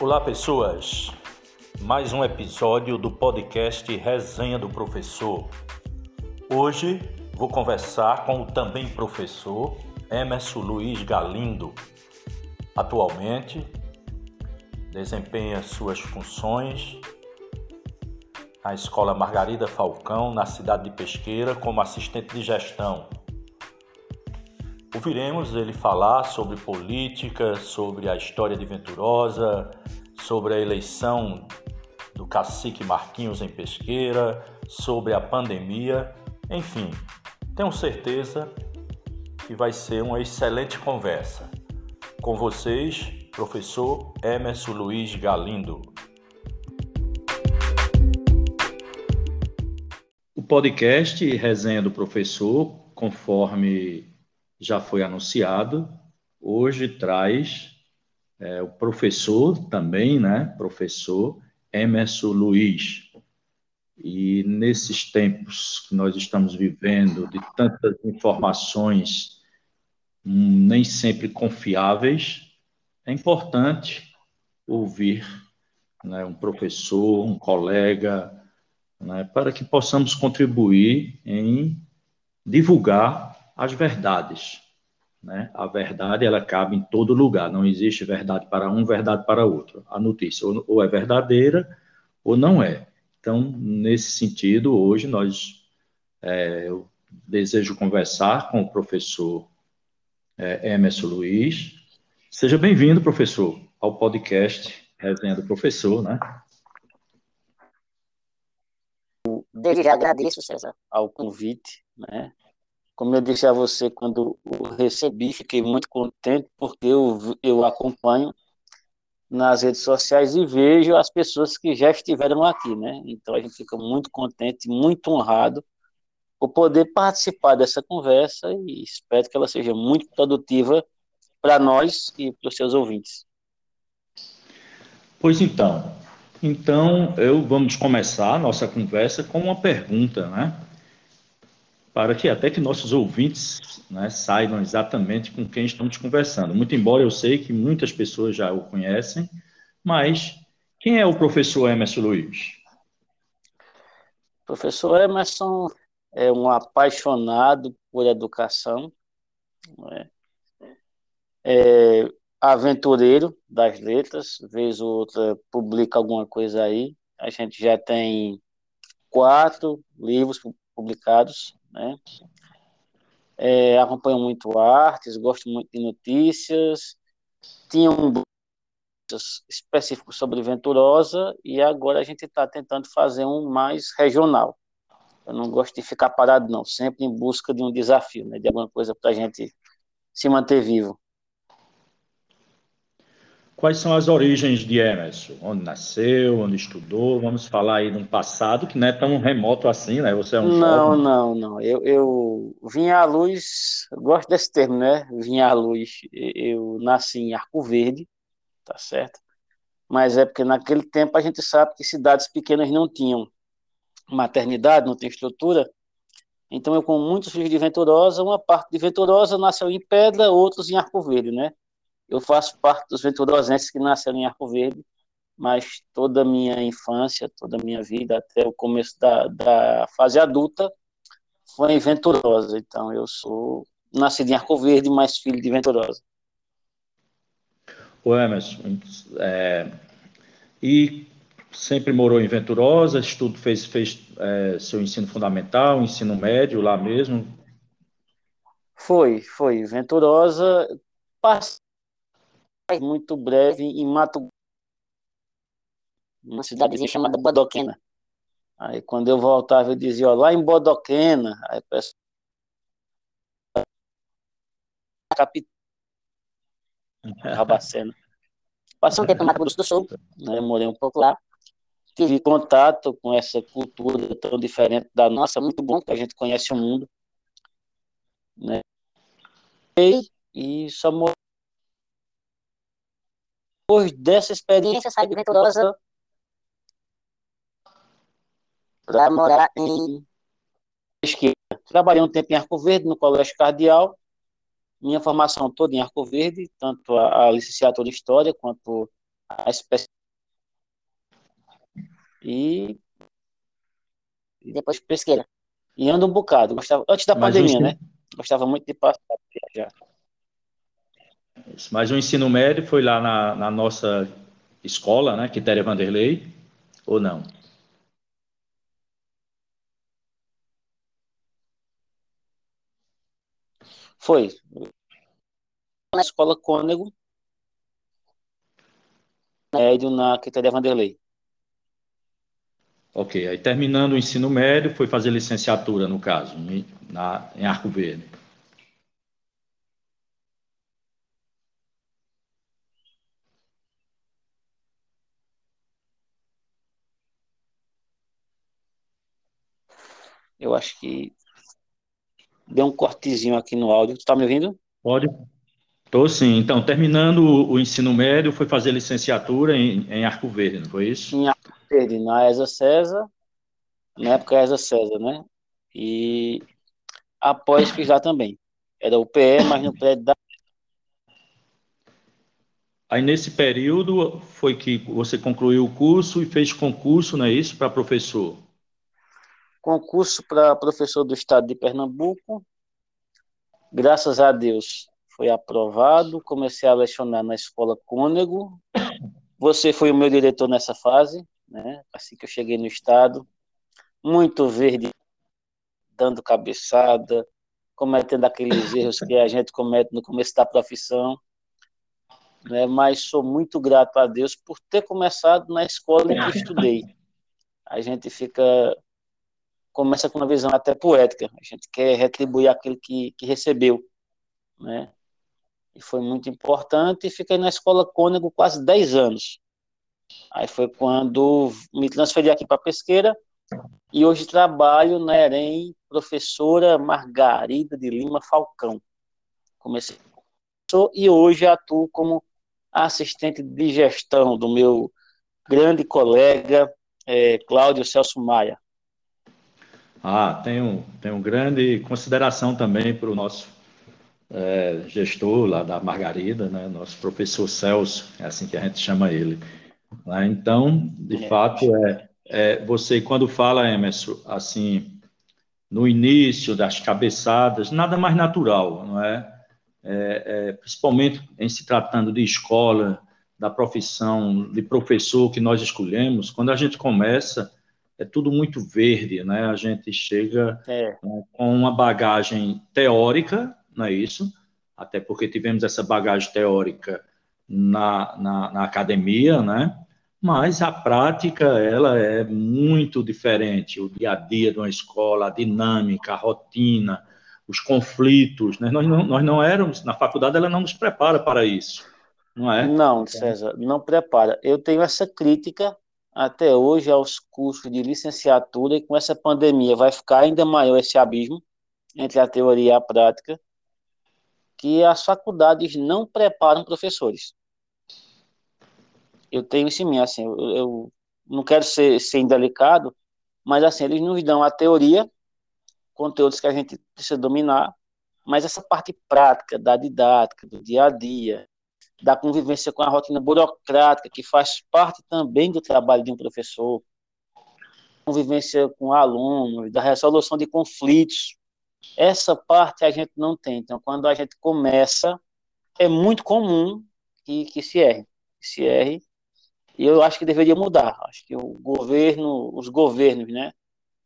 Olá, pessoas. Mais um episódio do podcast Resenha do Professor. Hoje vou conversar com o também professor Emerson Luiz Galindo. Atualmente desempenha suas funções na Escola Margarida Falcão, na cidade de Pesqueira, como assistente de gestão. Ouviremos ele falar sobre política, sobre a história de Venturosa, sobre a eleição do cacique Marquinhos em Pesqueira, sobre a pandemia, enfim, tenho certeza que vai ser uma excelente conversa. Com vocês, professor Emerson Luiz Galindo. O podcast Resenha do Professor, conforme já foi anunciado, hoje traz é, o professor também, né? Professor Emerson Luiz. E nesses tempos que nós estamos vivendo, de tantas informações hum, nem sempre confiáveis, é importante ouvir né, um professor, um colega, né, para que possamos contribuir em divulgar as verdades. Né? A verdade ela cabe em todo lugar, não existe verdade para um, verdade para outro. A notícia ou é verdadeira ou não é. Então, nesse sentido, hoje nós é, eu desejo conversar com o professor é, Emerson Luiz. Seja bem-vindo, professor, ao podcast Resenha do Professor, né? Desde já agradeço, César, ao convite, né? Como eu disse a você, quando eu recebi, fiquei muito contente, porque eu, eu acompanho nas redes sociais e vejo as pessoas que já estiveram aqui, né? Então a gente fica muito contente, muito honrado por poder participar dessa conversa e espero que ela seja muito produtiva para nós e para os seus ouvintes. Pois então, então eu vamos começar a nossa conversa com uma pergunta, né? Para que até que nossos ouvintes né, saibam exatamente com quem estamos conversando. Muito embora eu sei que muitas pessoas já o conhecem, mas quem é o professor Emerson Luiz? O professor Emerson é um apaixonado por educação, é? é aventureiro das letras, vez ou outra publica alguma coisa aí. A gente já tem quatro livros publicados né? É, acompanho muito artes, gosto muito de notícias, tinha um específico sobre Venturosa e agora a gente está tentando fazer um mais regional. Eu não gosto de ficar parado, não, sempre em busca de um desafio, né, de alguma coisa para a gente se manter vivo. Quais são as origens de Emerson? Onde nasceu, onde estudou? Vamos falar aí de um passado que não é tão remoto assim, né? Você é um Não, jovem. não, não. Eu, eu vim à luz, gosto desse termo, né? Vim à luz. Eu nasci em Arco Verde, tá certo? Mas é porque naquele tempo a gente sabe que cidades pequenas não tinham maternidade, não tem estrutura. Então eu com muitos filhos de Venturosa, uma parte de Venturosa nasceu em Pedra, outros em Arco Verde, né? Eu faço parte dos venturosenses que nasceram em Arco Verde, mas toda a minha infância, toda a minha vida, até o começo da, da fase adulta, foi em Venturosa. Então, eu sou nascido em Arco Verde, mas filho de Venturosa. O Emerson, é, e sempre morou em Venturosa, estudo, fez, fez é, seu ensino fundamental, ensino médio lá mesmo? Foi, foi. Venturosa, passei muito breve em Mato uma cidadezinha chamada Bodoquena. Aí quando eu voltava, eu dizia, ó, lá em Bodoquena, aí peço capital Rabacena. Passei um tempo no Mato Grosso do Sul, né, morei um pouco lá, tive contato com essa cultura tão diferente da nossa, muito bom, que a gente conhece o mundo, né, e, e só morei depois dessa experiência, saí de Venturosa para morar em esquerda. Trabalhei um tempo em Arco Verde, no Colégio Cardeal. Minha formação toda em Arco Verde, tanto a, a licenciatura em História quanto a espécie e, e depois pesqueira. E ando um bocado. Gostava, antes da Mas pandemia, né? Gostava muito de passar viajar. Mas o ensino médio foi lá na, na nossa escola, né? Quitéria Vanderlei, ou não? Foi. Na escola Cônego, médio na Quitéria Vanderlei. Ok, aí terminando o ensino médio, foi fazer licenciatura, no caso, em, na, em Arco Verde. Eu acho que deu um cortezinho aqui no áudio. Tu tá me ouvindo? Pode. Estou sim. Então, terminando o ensino médio, foi fazer licenciatura em, em Arco Verde, não foi isso? Em Arco Verde, na ESA César, na época ESA César, né? E após fiz lá também. Era o PE, mas no prédio da. Aí nesse período foi que você concluiu o curso e fez concurso, não é isso, para professor? Concurso para professor do estado de Pernambuco. Graças a Deus foi aprovado. Comecei a lecionar na escola Cônego. Você foi o meu diretor nessa fase, né? Assim que eu cheguei no estado, muito verde, dando cabeçada, cometendo aqueles erros que a gente comete no começo da profissão. Né? Mas sou muito grato a Deus por ter começado na escola em que estudei. A gente fica começa com uma visão até poética. A gente quer retribuir aquilo que, que recebeu, né? E foi muito importante. E fiquei na escola Cônego quase 10 anos. Aí foi quando me transferi aqui para Pesqueira e hoje trabalho na EREM, professora Margarida de Lima Falcão. Comecei e hoje atuo como assistente de gestão do meu grande colega é, Cláudio Celso Maia. Ah, tenho, tenho grande consideração também para o nosso é, gestor lá da Margarida, né, nosso professor Celso, é assim que a gente chama ele. Né? Então, de é. fato, é, é, você quando fala, Emerson, assim, no início das cabeçadas, nada mais natural, não é? é? é principalmente em se tratando de escola, da profissão de professor que nós escolhemos, quando a gente começa é tudo muito verde, né? A gente chega é. né, com uma bagagem teórica, não é isso? Até porque tivemos essa bagagem teórica na, na, na academia, né? Mas a prática, ela é muito diferente. O dia a dia de uma escola, a dinâmica, a rotina, os conflitos, né? Nós não, nós não éramos, na faculdade, ela não nos prepara para isso, não é? Não, César, não prepara. Eu tenho essa crítica até hoje aos cursos de licenciatura e com essa pandemia vai ficar ainda maior esse abismo entre a teoria e a prática, que as faculdades não preparam professores. Eu tenho isso em mim, assim, eu, eu não quero ser, ser indelicado, mas assim, eles nos dão a teoria, conteúdos que a gente precisa dominar, mas essa parte prática da didática, do dia a dia, da convivência com a rotina burocrática, que faz parte também do trabalho de um professor, convivência com alunos, da resolução de conflitos. Essa parte a gente não tem. Então, quando a gente começa, é muito comum que, que se erre. Que se erre. E eu acho que deveria mudar. Acho que o governo, os governos, né,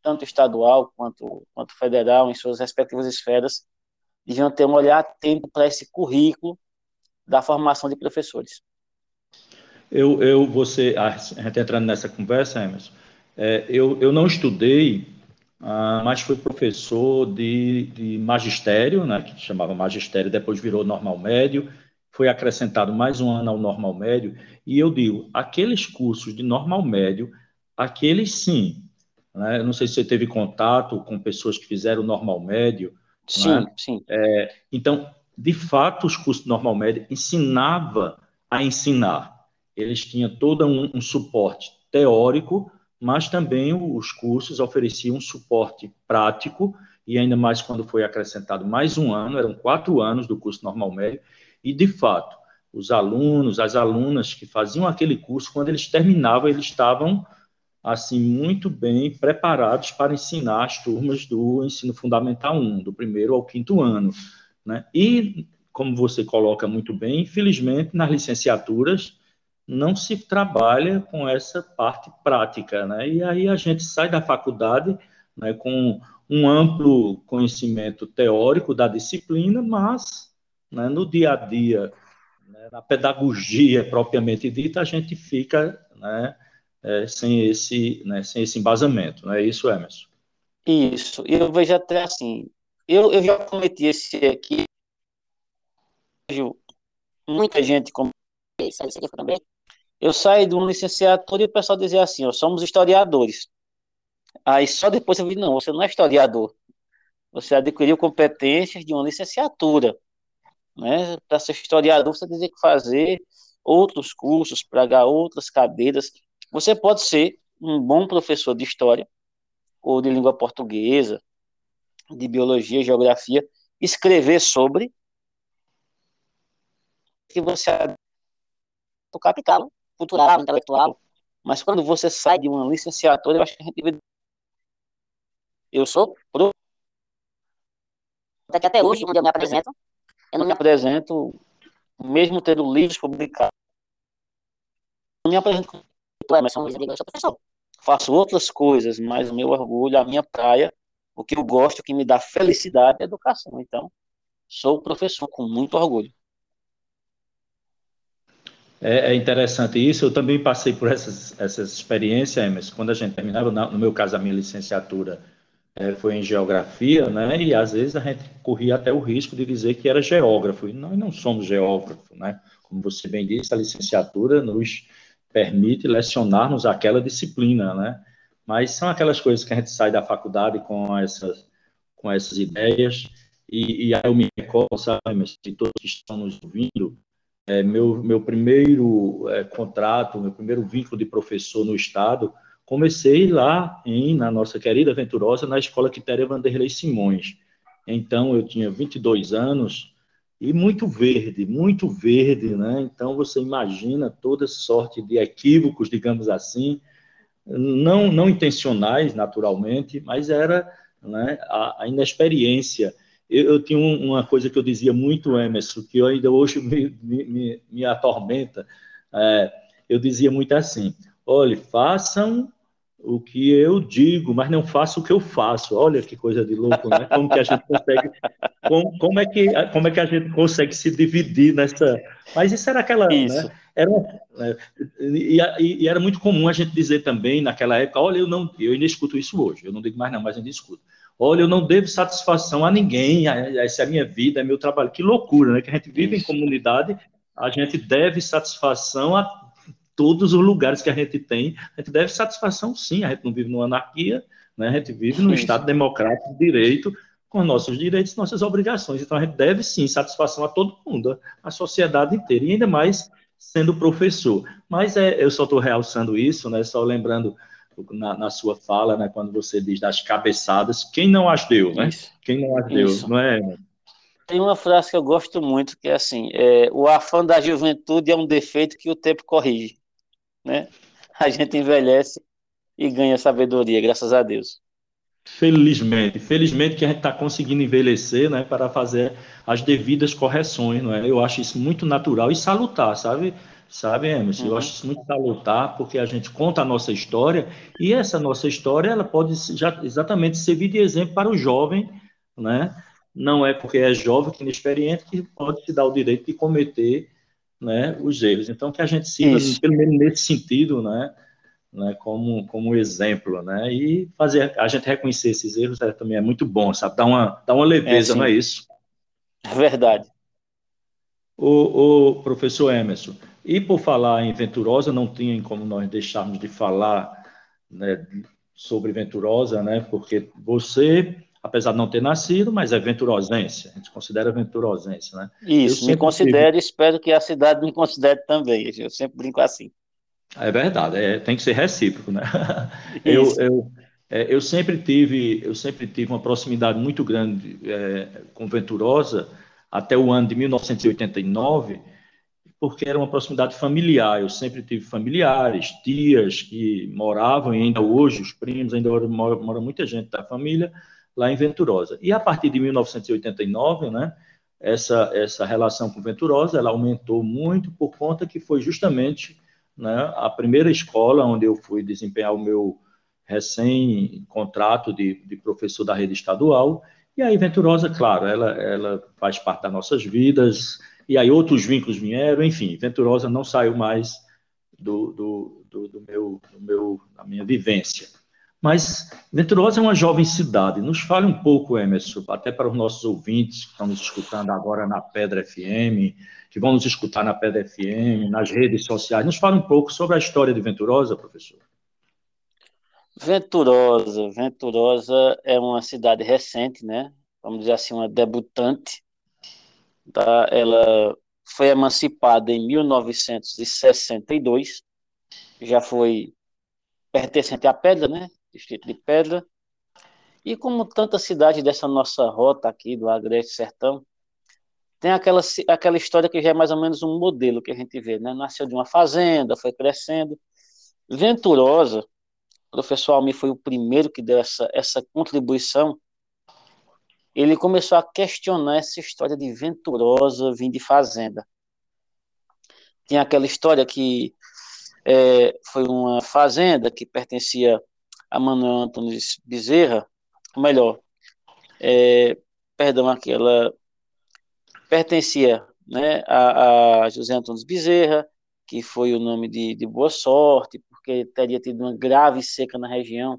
tanto estadual quanto, quanto federal, em suas respectivas esferas, deviam ter um olhar atento para esse currículo da formação de professores. Eu, eu você, a gente entrando nessa conversa, Emerson, é, eu, eu não estudei, ah, mas fui professor de, de magistério, né, que chamava magistério, depois virou normal médio, foi acrescentado mais um ano ao normal médio, e eu digo, aqueles cursos de normal médio, aqueles sim, né, eu não sei se você teve contato com pessoas que fizeram normal médio, Sim, né? sim. É, então, de fato, os cursos normal médio ensinava a ensinar. Eles tinham todo um, um suporte teórico, mas também os cursos ofereciam um suporte prático, e ainda mais quando foi acrescentado mais um ano, eram quatro anos do curso normal médio, e de fato, os alunos, as alunas que faziam aquele curso, quando eles terminavam, eles estavam assim muito bem preparados para ensinar as turmas do ensino fundamental 1, do primeiro ao quinto ano, né? E como você coloca muito bem, infelizmente nas licenciaturas não se trabalha com essa parte prática, né? E aí a gente sai da faculdade né, com um amplo conhecimento teórico da disciplina, mas né, no dia a dia né, na pedagogia propriamente dita, a gente fica né, é, sem, esse, né, sem esse embasamento. Não é isso, Emerson? Isso. Eu vejo até assim, eu, eu já cometi esse aqui, muita gente aqui também. Eu saí de uma licenciatura e o pessoal dizia assim, ó, somos historiadores. Aí só depois eu vi, não, você não é historiador. Você adquiriu competências de uma licenciatura. Né? Para ser historiador, você tem que fazer outros cursos, pagar outras cadeiras. Você pode ser um bom professor de história, ou de língua portuguesa, de biologia, geografia, escrever sobre que você o capital cultural, intelectual. Mas quando você sai de uma licenciatura, eu acho que a gente. Eu sou pro... Até até hoje, quando eu me apresento, eu não me apresento, mesmo tendo livros publicados, não me apresento como Emerson Luiz, eu sou professor. Faço outras coisas, mas o meu orgulho, a minha praia, o que eu gosto, o que me dá felicidade é educação. Então, sou professor com muito orgulho. É, é, interessante isso. Eu também passei por essas, essas experiências, Emerson, quando a gente terminava, no meu caso, a minha licenciatura é, foi em geografia, né? E às vezes a gente corria até o risco de dizer que era geógrafo. E nós não somos geógrafos, né? Como você bem disse, a licenciatura nos permite lecionarmos aquela disciplina, né? Mas são aquelas coisas que a gente sai da faculdade com essas, com essas ideias. E, e aí eu me recordo, sabe, de todos que estão nos ouvindo, é, meu, meu primeiro é, contrato, meu primeiro vínculo de professor no Estado Comecei lá em, na nossa querida Venturosa, na Escola Quitéria Vanderlei Simões. Então, eu tinha 22 anos e muito verde, muito verde, né? Então, você imagina toda sorte de equívocos, digamos assim, não, não intencionais, naturalmente, mas era né, a, a inexperiência. Eu, eu, tinha uma coisa que eu dizia muito, Emerson, que ainda hoje me, me, me atormenta. É, eu dizia muito assim: olhe, façam o que eu digo, mas não faço o que eu faço. Olha que coisa de louco, né? Como que a gente consegue, como, como, é que como é que a gente consegue se dividir nessa? Mas isso era aquela, né? isso. Né? Era é, e, e, era muito comum a gente dizer também naquela época, olha, eu não, eu ainda escuto isso hoje. Eu não digo mais não, mas ainda escuto. Olha, eu não devo satisfação a ninguém. Essa é a minha vida, é meu trabalho. Que loucura, né? Que a gente vive isso. em comunidade, a gente deve satisfação a todos os lugares que a gente tem, a gente deve satisfação sim, a gente não vive numa anarquia, né? a gente vive num Estado democrático de direito, com nossos direitos nossas obrigações. Então, a gente deve sim satisfação a todo mundo, a sociedade inteira, e ainda mais sendo professor. Mas é, eu só estou realçando isso, né, só lembrando na, na, sua fala, né, quando você diz das cabeçadas, quem não as deu, né? Isso. Quem não as deu, isso. não é? Tem uma frase que eu gosto muito, que é assim, é, o afã da juventude é um defeito que o tempo corrige né? A gente envelhece e ganha sabedoria, graças a Deus. Felizmente, felizmente que a gente está conseguindo envelhecer, né, para fazer as devidas correções, não é? Eu acho isso muito natural e salutar, sabe? Sabe, Emerson? Uhum. Eu acho isso muito salutar, porque a gente conta a nossa história e essa nossa história ela pode já exatamente servir de exemplo para o jovem, né? Não é porque é jovem que inexperiente que pode se dar o direito de cometer né, os erros. Então, que a gente siga, Isso. pelo menos nesse sentido, né, né, como, como exemplo, né, e fazer a gente reconhecer esses erros é, também é muito bom, sabe, dá uma, dá uma leveza, é, não é isso? É verdade. O, o professor Emerson, e por falar em Venturosa, não tinha como nós deixarmos de falar né, sobre Venturosa, né, porque você apesar de não ter nascido, mas é venturosense, a gente considera venturosense, né? Isso, me considero e espero que a cidade me considere também, eu sempre brinco assim. É verdade, é, tem que ser recíproco, né? eu, eu, é, eu, sempre tive, eu sempre tive uma proximidade muito grande é, com Venturosa, até o ano de 1989, porque era uma proximidade familiar. Eu sempre tive familiares, tias que moravam, e ainda hoje, os primos, ainda mora, mora muita gente da família lá em Venturosa. E a partir de 1989, né, essa, essa relação com Venturosa, ela aumentou muito por conta que foi justamente né, a primeira escola onde eu fui desempenhar o meu recém-contrato de, de professor da rede estadual, e aí Venturosa, claro, ela, ela faz parte das nossas vidas, e aí outros vínculos vieram, enfim, Venturosa não saiu mais do, do, do, do meu, do meu, da minha vivência. Mas Venturosa é uma jovem cidade. Nos fale um pouco, Emerson, até para os nossos ouvintes que estão nos escutando agora na Pedra FM, que vão nos escutar na Pedra FM, nas redes sociais. Nos fale um pouco sobre a história de Venturosa, professor. Venturosa, Venturosa é uma cidade recente, né? Vamos dizer assim, uma debutante. Tá? Ela foi emancipada em 1962, já foi pertencente à Pedra, né? Distrito de Pedra. E como tanta cidade dessa nossa rota aqui do Agreste Sertão, tem aquela, aquela história que já é mais ou menos um modelo que a gente vê, né? Nasceu de uma fazenda, foi crescendo. Venturosa, o professor Almir foi o primeiro que deu essa, essa contribuição. Ele começou a questionar essa história de Venturosa vir de fazenda. Tinha aquela história que é, foi uma fazenda que pertencia a Manuel Antônio Bezerra, ou melhor, é, perdão, aquela pertencia né, a, a, José Antônio Bezerra, que foi o nome de, de Boa Sorte, porque teria tido uma grave seca na região,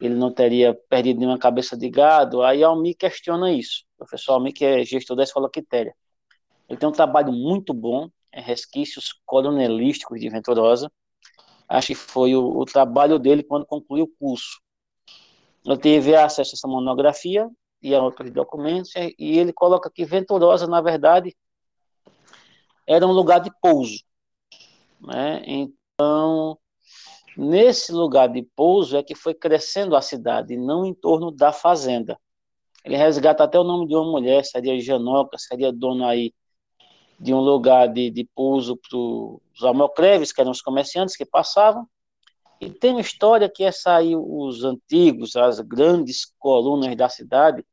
ele não teria perdido nenhuma cabeça de gado. Aí Almi questiona isso. O professor Almi, que é gestor da Escola Quitéria. Ele tem um trabalho muito bom, é Resquícios Coronelísticos de Venturosa, acho que foi o, o trabalho dele quando concluiu o curso. Eu tive acesso a essa monografia e a outros documentos, e ele coloca que Venturosa, na verdade, era um lugar de pouso. Né? Então, nesse lugar de pouso é que foi crescendo a cidade, não em torno da fazenda. Ele resgata até o nome de uma mulher, seria Janoca, seria dona aí de um lugar de, de pouso para os almocreves, que eram os comerciantes que passavam. E tem uma história que essa aí, os antigos, as grandes colunas da cidade,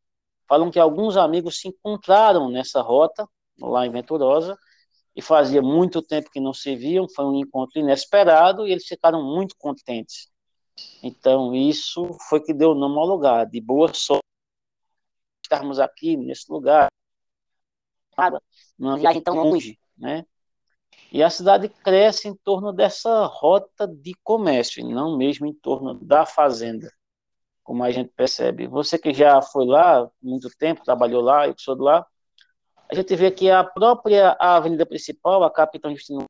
falam que alguns amigos se encontraram nessa rota, lá em Venturosa, e fazia muito tempo que não se viam, foi um encontro inesperado e eles ficaram muito contentes. Então, isso foi que deu nome ao lugar, de boa sorte estarmos aqui nesse lugar, numa viagem tão longe, né? E a cidade cresce em torno dessa rota de comércio, e não mesmo em torno da fazenda, como a gente percebe. Você que já foi lá muito tempo, trabalhou lá, eu sou de lá, a gente vê que a própria avenida principal, a Capitão Justino,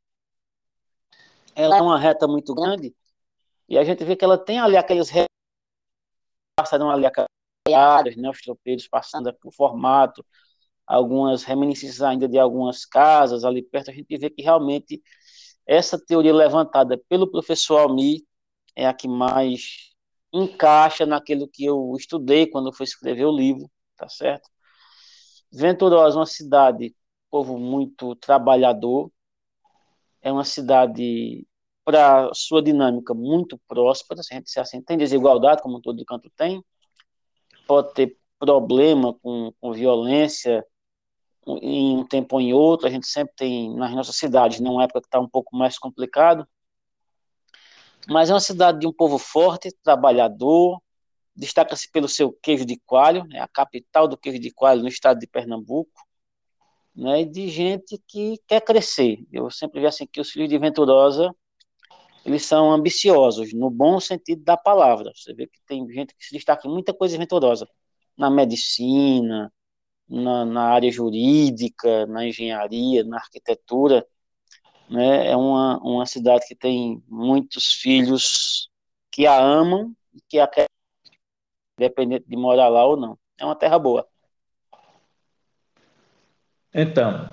ela é uma reta muito grande, e a gente vê que ela tem ali aqueles passaram ali aquelas né, os tropeiros passando por formato, algumas reminiscências ainda de algumas casas ali perto, a gente vê que realmente essa teoria levantada pelo professor Almi é a que mais encaixa naquilo que eu estudei quando eu fui escrever o livro, tá certo? Venturosa, uma cidade, povo muito trabalhador, é uma cidade, para sua dinâmica, muito próspera, se a gente assim, tem desigualdade, como todo canto tem, pode ter problema com, com violência, em um tempo ou em outro, a gente sempre tem nas nossas cidades, numa época que está um pouco mais complicado, mas é uma cidade de um povo forte, trabalhador, destaca-se pelo seu queijo de coalho, é a capital do queijo de coalho no estado de Pernambuco, né, de gente que quer crescer. Eu sempre vi assim que os filhos de Venturosa, eles são ambiciosos, no bom sentido da palavra. Você vê que tem gente que se destaca em muita coisa venturosa, na medicina, na, na área jurídica, na engenharia, na arquitetura, né? É uma, uma cidade que tem muitos filhos que a amam e que a querem, independente de morar lá ou não. É uma terra boa. Então,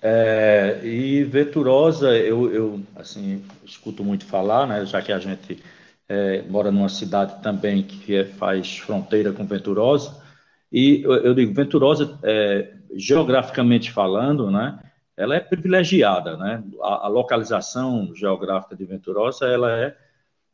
é, e Venturosa, eu, eu assim escuto muito falar, né? Já que a gente é, mora numa cidade também que é, faz fronteira com Venturosa. E eu, digo, Venturosa, é, geograficamente falando, né, ela é privilegiada, né? A, a localização geográfica de Venturosa, ela é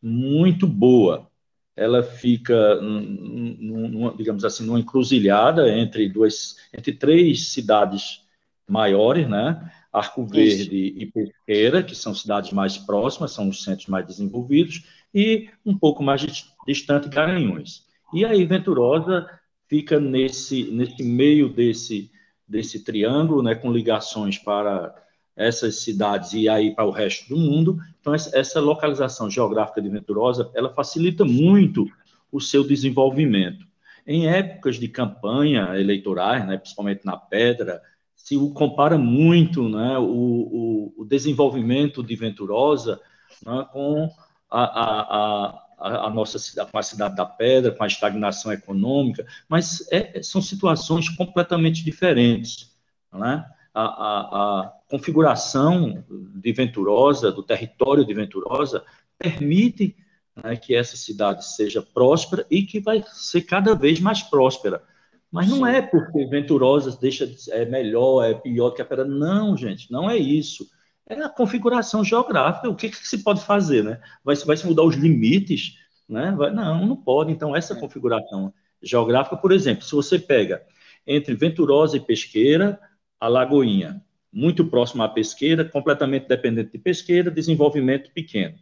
muito boa. Ela fica, num, digamos assim, numa encruzilhada entre duas, entre três cidades maiores, né? Arco Verde Isso. e Pesqueira, que são cidades mais próximas, são os centros mais desenvolvidos, e um pouco mais distante Garanhuns. E aí Venturosa fica nesse, nesse meio desse, desse triângulo, né, com ligações para essas cidades e aí para o resto do mundo. Então, essa localização geográfica de Venturosa, ela facilita muito o seu desenvolvimento. Em épocas de campanha eleitorais, né, principalmente na Pedra, se o compara muito né, o, o, o desenvolvimento de Venturosa né, com a, a, a, a, nossa cidade, com a cidade da pedra, com a estagnação econômica, mas é, são situações completamente diferentes. Né? A, a, a, configuração de Venturosa, do território de Venturosa, permite né, que essa cidade seja próspera e que vai ser cada vez mais próspera. Mas não é porque Venturosa deixa de, é melhor, é pior que a Pedra. Não, gente, não é isso. É a configuração geográfica. O que, que se pode fazer, né? Vai, vai se mudar os limites, né? Vai, não, não pode. Então, essa é. configuração geográfica, por exemplo, se você pega entre Venturosa e Pesqueira, a Lagoinha, muito próximo à Pesqueira, completamente dependente de Pesqueira, desenvolvimento pequeno.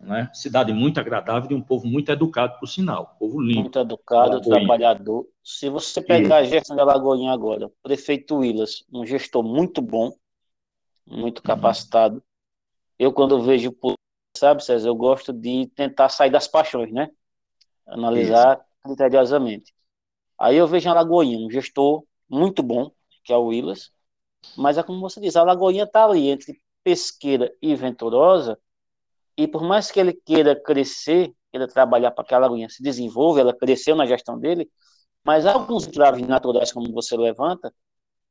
Né? Cidade muito agradável e um povo muito educado, por sinal. Povo lindo. Muito educado, trabalhador. Se você pegar a gestão da Lagoinha agora, prefeito Willas, um gestor muito bom, muito uhum. capacitado. Uhum. Eu, quando vejo, sabe, César, eu gosto de tentar sair das paixões, né? Analisar Isso. criteriosamente. Aí eu vejo a Lagoinha, um gestor muito bom, que é o Willas, mas é como você diz, a Lagoinha está ali entre Pesqueira e Venturosa, e por mais que ele queira crescer, queira trabalhar para que a Lagoinha se desenvolva, ela cresceu na gestão dele, mas há alguns entraves naturais, como você levanta,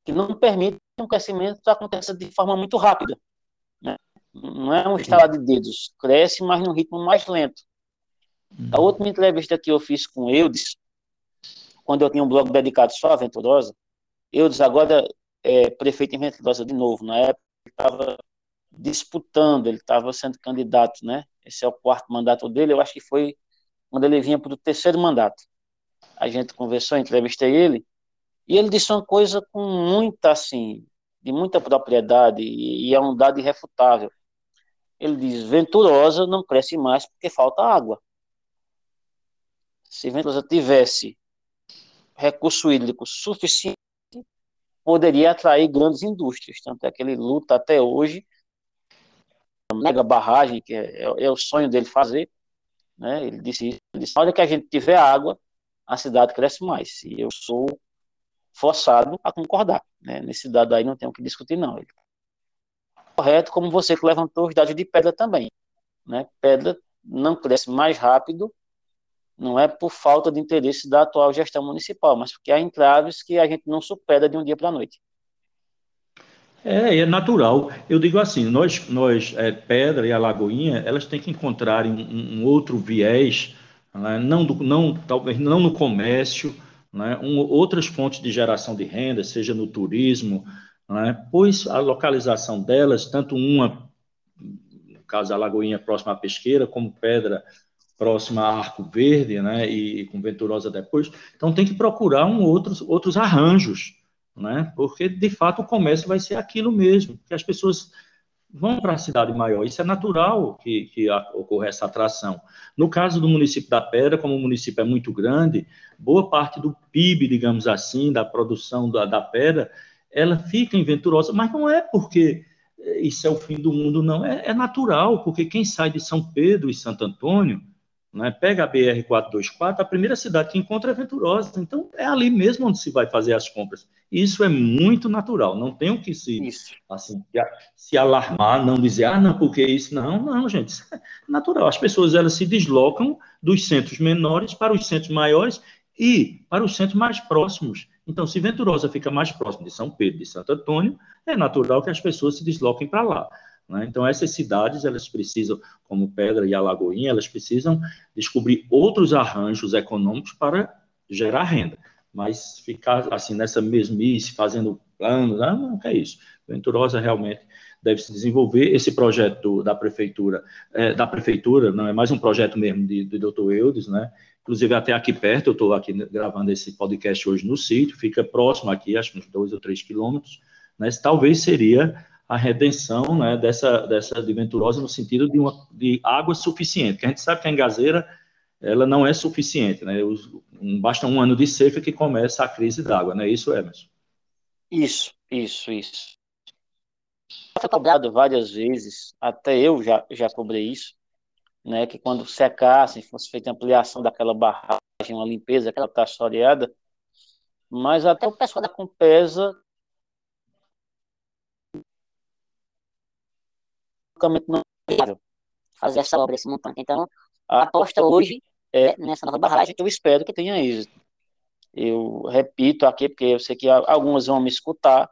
que não permitem que o crescimento aconteça de forma muito rápida. Né? Não é um estalar de dedos, cresce, mas num ritmo mais lento. A uhum. última entrevista que eu fiz com Eudes, quando eu tinha um blog dedicado só à Venturosa, Eudes agora é prefeito em Venturosa de novo, na época ele estava disputando, ele estava sendo candidato, né? Esse é o quarto mandato dele, eu acho que foi quando ele vinha para o terceiro mandato. A gente conversou, entrevistei ele, e ele disse uma coisa com muita, assim, de muita propriedade, e, é um dado irrefutável. Ele diz, Venturosa não cresce mais porque falta água. Se Venturosa tivesse recurso hídrico suficiente, poderia atrair grandes indústrias. Tanto é que ele luta até hoje mega barragem, que é, é, é, o sonho dele fazer, né? Ele disse isso, ele disse, olha que a gente tiver água, a cidade cresce mais. E eu sou forçado a concordar, né? Nesse dado aí não tem o que discutir, não. Ele... Correto, como você que levantou os dados de pedra também, né? Pedra não cresce mais rápido, não é por falta de interesse da atual gestão municipal, mas porque há entraves que a gente não supera de um dia para a noite. É, é natural. Eu digo assim, nós, nós é, Pedra e a Lagoinha, elas têm que encontrar um, um outro viés, né? não, do, não, talvez não no comércio, né? um, outras fontes de geração de renda, seja no turismo, né? pois a localização delas, tanto uma, no caso a Lagoinha próxima à Pesqueira, como Pedra próxima a Arco Verde, né, e, e com Venturosa depois, então tem que procurar um outros, outros arranjos, né? Porque de fato o comércio vai ser aquilo mesmo, que as pessoas vão para a cidade maior. Isso é natural que, que ocorra essa atração. No caso do município da Pedra, como o município é muito grande, boa parte do PIB, digamos assim, da produção da, da Pedra, ela fica em Venturosa, mas não é porque isso é o fim do mundo, não. É, é natural, porque quem sai de São Pedro e Santo Antônio né? Pega a BR-424, a primeira cidade que encontra é Venturosa. Então, é ali mesmo onde se vai fazer as compras. Isso é muito natural. Não tem o que se, assim, se alarmar, não dizer, ah, não, porque isso. Não, não, gente. Isso é natural. As pessoas elas se deslocam dos centros menores para os centros maiores e para os centros mais próximos. Então, se Venturosa fica mais próximo de São Pedro, de Santo Antônio, é natural que as pessoas se desloquem para lá. Né? Então, essas cidades, elas precisam, como Pedra e Alagoinha, elas precisam descobrir outros arranjos econômicos para gerar renda. Mas ficar assim nessa mesmice, fazendo planos, não, não é isso. Venturosa realmente deve se desenvolver. Esse projeto da prefeitura, é, da prefeitura, não é mais um projeto mesmo de, de Dr. Eudes, né? Inclusive até aqui perto, eu estou aqui gravando esse podcast hoje no sítio, fica próximo aqui, acho que uns dois ou três quilômetros, né? Talvez seria a redenção né, dessa, dessa de Venturosa no sentido de, uma, de água suficiente, que a gente sabe que a engazeira ela não é suficiente, né? Basta um ano de seca que começa a crise d'água, não é isso, Emerson? Isso, isso, isso. Foi cobrado várias vezes, até eu já, já cobrei isso, né? Que quando secassem, fosse feita ampliação daquela barragem, uma limpeza, aquela taxoreada, mas até o pessoal da Compesa não fazer essa obra, esse montante. Então, a aposta hoje é, nessa nova barragem eu espero que tenha êxito. Eu repito aqui, porque eu sei que algumas vão me escutar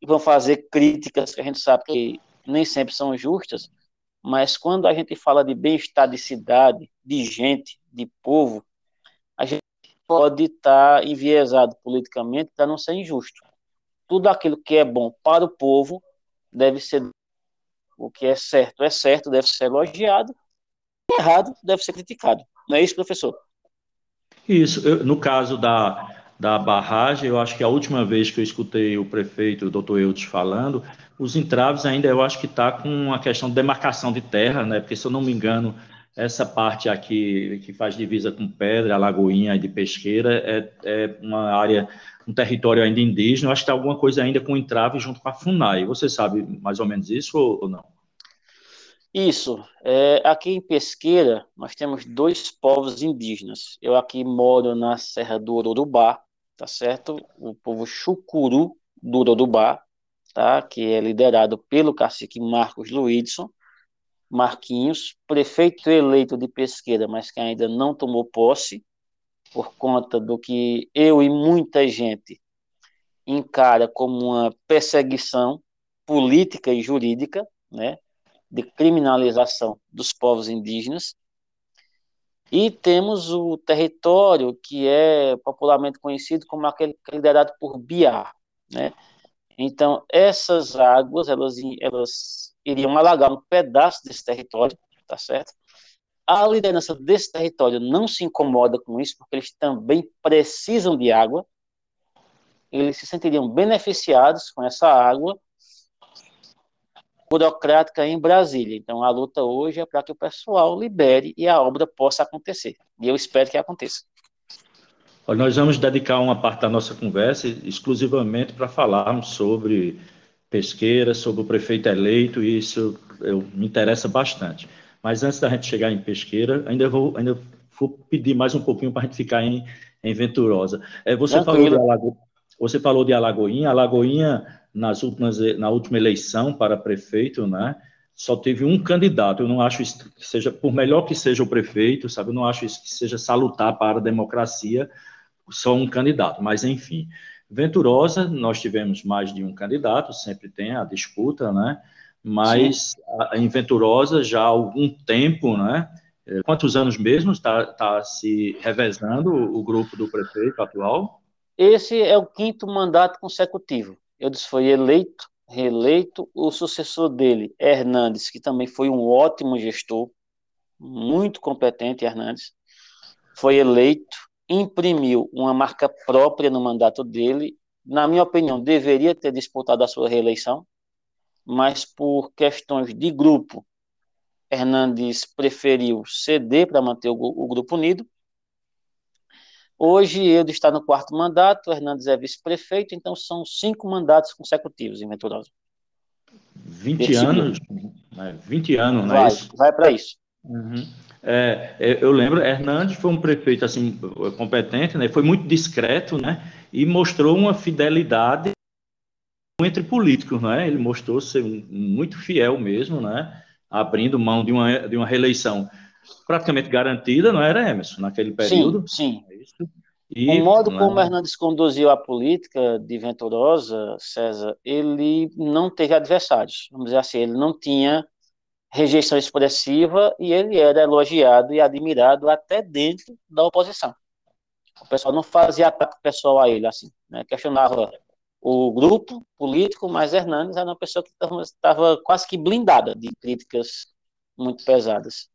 e vão fazer críticas que a gente sabe que nem sempre são justas, mas quando a gente fala de bem-estar de cidade, de gente, de povo, a gente pode estar enviesado politicamente para não ser injusto. Tudo aquilo que é bom para o povo deve ser o que é certo é certo, deve ser elogiado, errado deve ser criticado. Não é isso, professor? Isso. Eu, no caso da, da barragem, eu acho que a última vez que eu escutei o prefeito, o doutor Eudes, falando, os entraves ainda eu acho que está com a questão de demarcação de terra, né? Porque, se eu não me engano, essa parte aqui que faz divisa com Pedra, Lagoinha e de Pesqueira é, é uma área, um território ainda indígena. Acho que tem alguma coisa ainda com entrave junto com a FUNAI. Você sabe mais ou menos isso ou, ou não? Isso. É, aqui em Pesqueira, nós temos dois povos indígenas. Eu aqui moro na Serra do Urubá, tá certo? O povo Chucuru do Urubá, tá? Que é liderado pelo cacique Marcos Luidson Marquinhos, prefeito eleito de Pesqueira, mas que ainda não tomou posse, por conta do que eu e muita gente encara como uma perseguição política e jurídica, né? de criminalização dos povos indígenas. E temos o território que é popularmente conhecido como aquele liderado por Biá, né? Então, essas águas, elas, elas iriam alagar um pedaço desse território, tá certo? A liderança desse território não se incomoda com isso, porque eles também precisam de água, eles se sentiriam beneficiados com essa água, burocrática em Brasília. Então, a luta hoje é para que o pessoal libere e a obra possa acontecer. E eu espero que aconteça. Nós vamos dedicar uma parte da nossa conversa exclusivamente para falarmos sobre pesqueira, sobre o prefeito eleito, e isso eu, me interessa bastante. Mas antes da gente chegar em pesqueira, ainda vou, ainda vou pedir mais um pouquinho para a gente ficar em, em Venturosa. É, você, falou de Alago, você falou de Alagoinha, Alagoinha nas últimas, na última eleição para prefeito, né, só teve um candidato. Eu não acho isso que seja, por melhor que seja o prefeito, sabe, eu não acho isso que seja salutar para a democracia, só um candidato, mas enfim. Venturosa, nós tivemos mais de um candidato, sempre tem a disputa, né? Mas a, em Venturosa já há algum tempo, né? É, quantos anos mesmo está tá se revezando o grupo do prefeito atual? Esse é o quinto mandato consecutivo. Eudes foi eleito, reeleito, o sucessor dele, Hernandes, que também foi um ótimo gestor, muito competente, Hernandes, foi eleito, imprimiu uma marca própria no mandato dele, na minha opinião, deveria ter disputado a sua reeleição, mas por questões de grupo, Hernandes preferiu ceder para manter o, o grupo unido, Hoje ele está no quarto mandato, Hernandes é vice-prefeito, então são cinco mandatos consecutivos em Venturosa. 20 anos, né? 20 anos, não é isso? Vai para isso. Uhum. É, é, eu lembro, Hernandes foi um prefeito assim competente, né? Foi muito discreto, né? E mostrou uma fidelidade entre políticos, né? Ele mostrou ser muito fiel mesmo, né? Abrindo mão de uma de uma reeleição praticamente garantida, não era Emerson naquele período? Sim, sim. E, o modo como é... Hernandes conduziu a política de Venturosa, César, ele não teve adversários. Vamos dizer assim, ele não tinha rejeição expressiva e ele era elogiado e admirado até dentro da oposição. O pessoal não fazia ataque pessoal a ele, assim, né? questionava o grupo político, mas Hernandes era uma pessoa que estava quase que blindada de críticas muito pesadas.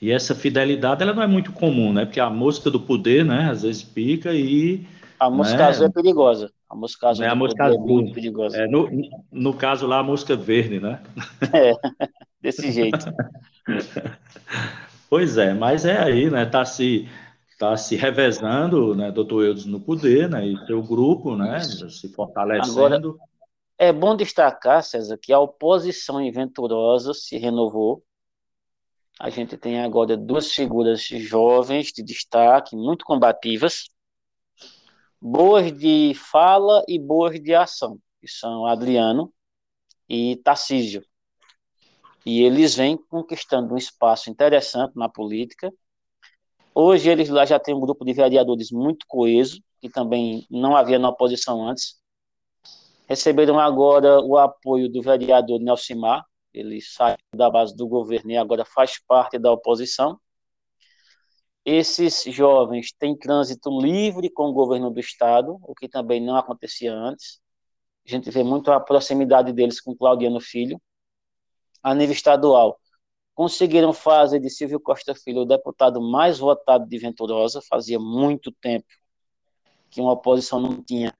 E essa fidelidade ela não é muito comum, né? Porque a mosca do poder, né, às vezes pica e a mosca né? azul é perigosa. A mosca azul é, a mosca azul. é muito perigosa. É, no, no caso lá, a mosca verde, né? É, desse jeito. pois é, mas é aí, né? Tá se está se revezando, né, doutor Eudes no poder, né, e seu grupo, né, se fortalecendo. Agora, é bom destacar, César, que a oposição em Venturosa se renovou. A gente tem agora duas figuras jovens de destaque, muito combativas, boas de fala e boas de ação, que são Adriano e Tarcísio. E eles vêm conquistando um espaço interessante na política, Hoje eles lá já têm um grupo de vereadores muito coeso, que também não havia na oposição antes. Receberam agora o apoio do vereador Nelsimar, ele sai da base do governo e agora faz parte da oposição. Esses jovens têm trânsito livre com o governo do estado, o que também não acontecia antes. A gente vê muito a proximidade deles com Claudiano Filho. A nível estadual, conseguiram fazer de Silvio Costa Filho o deputado mais votado de Venturosa, fazia muito tempo que uma oposição não tinha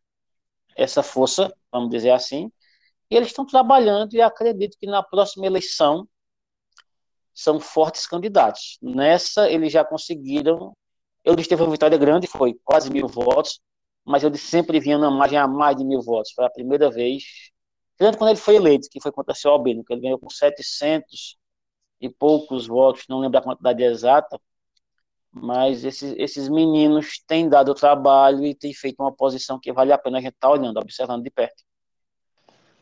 essa força, vamos dizer assim, e eles estão trabalhando e acredito que na próxima eleição são fortes candidatos. Nessa, eles já conseguiram, que teve uma vitória grande, foi quase mil votos, mas eu sempre vinha na margem a mais de mil votos, foi a primeira vez, tanto quando ele foi eleito, que foi contra o Albino, que ele ganhou com 700 e poucos votos, não lembro a quantidade exata, mas esses, esses meninos têm dado trabalho e têm feito uma posição que vale a pena a gente estar tá olhando, observando de perto.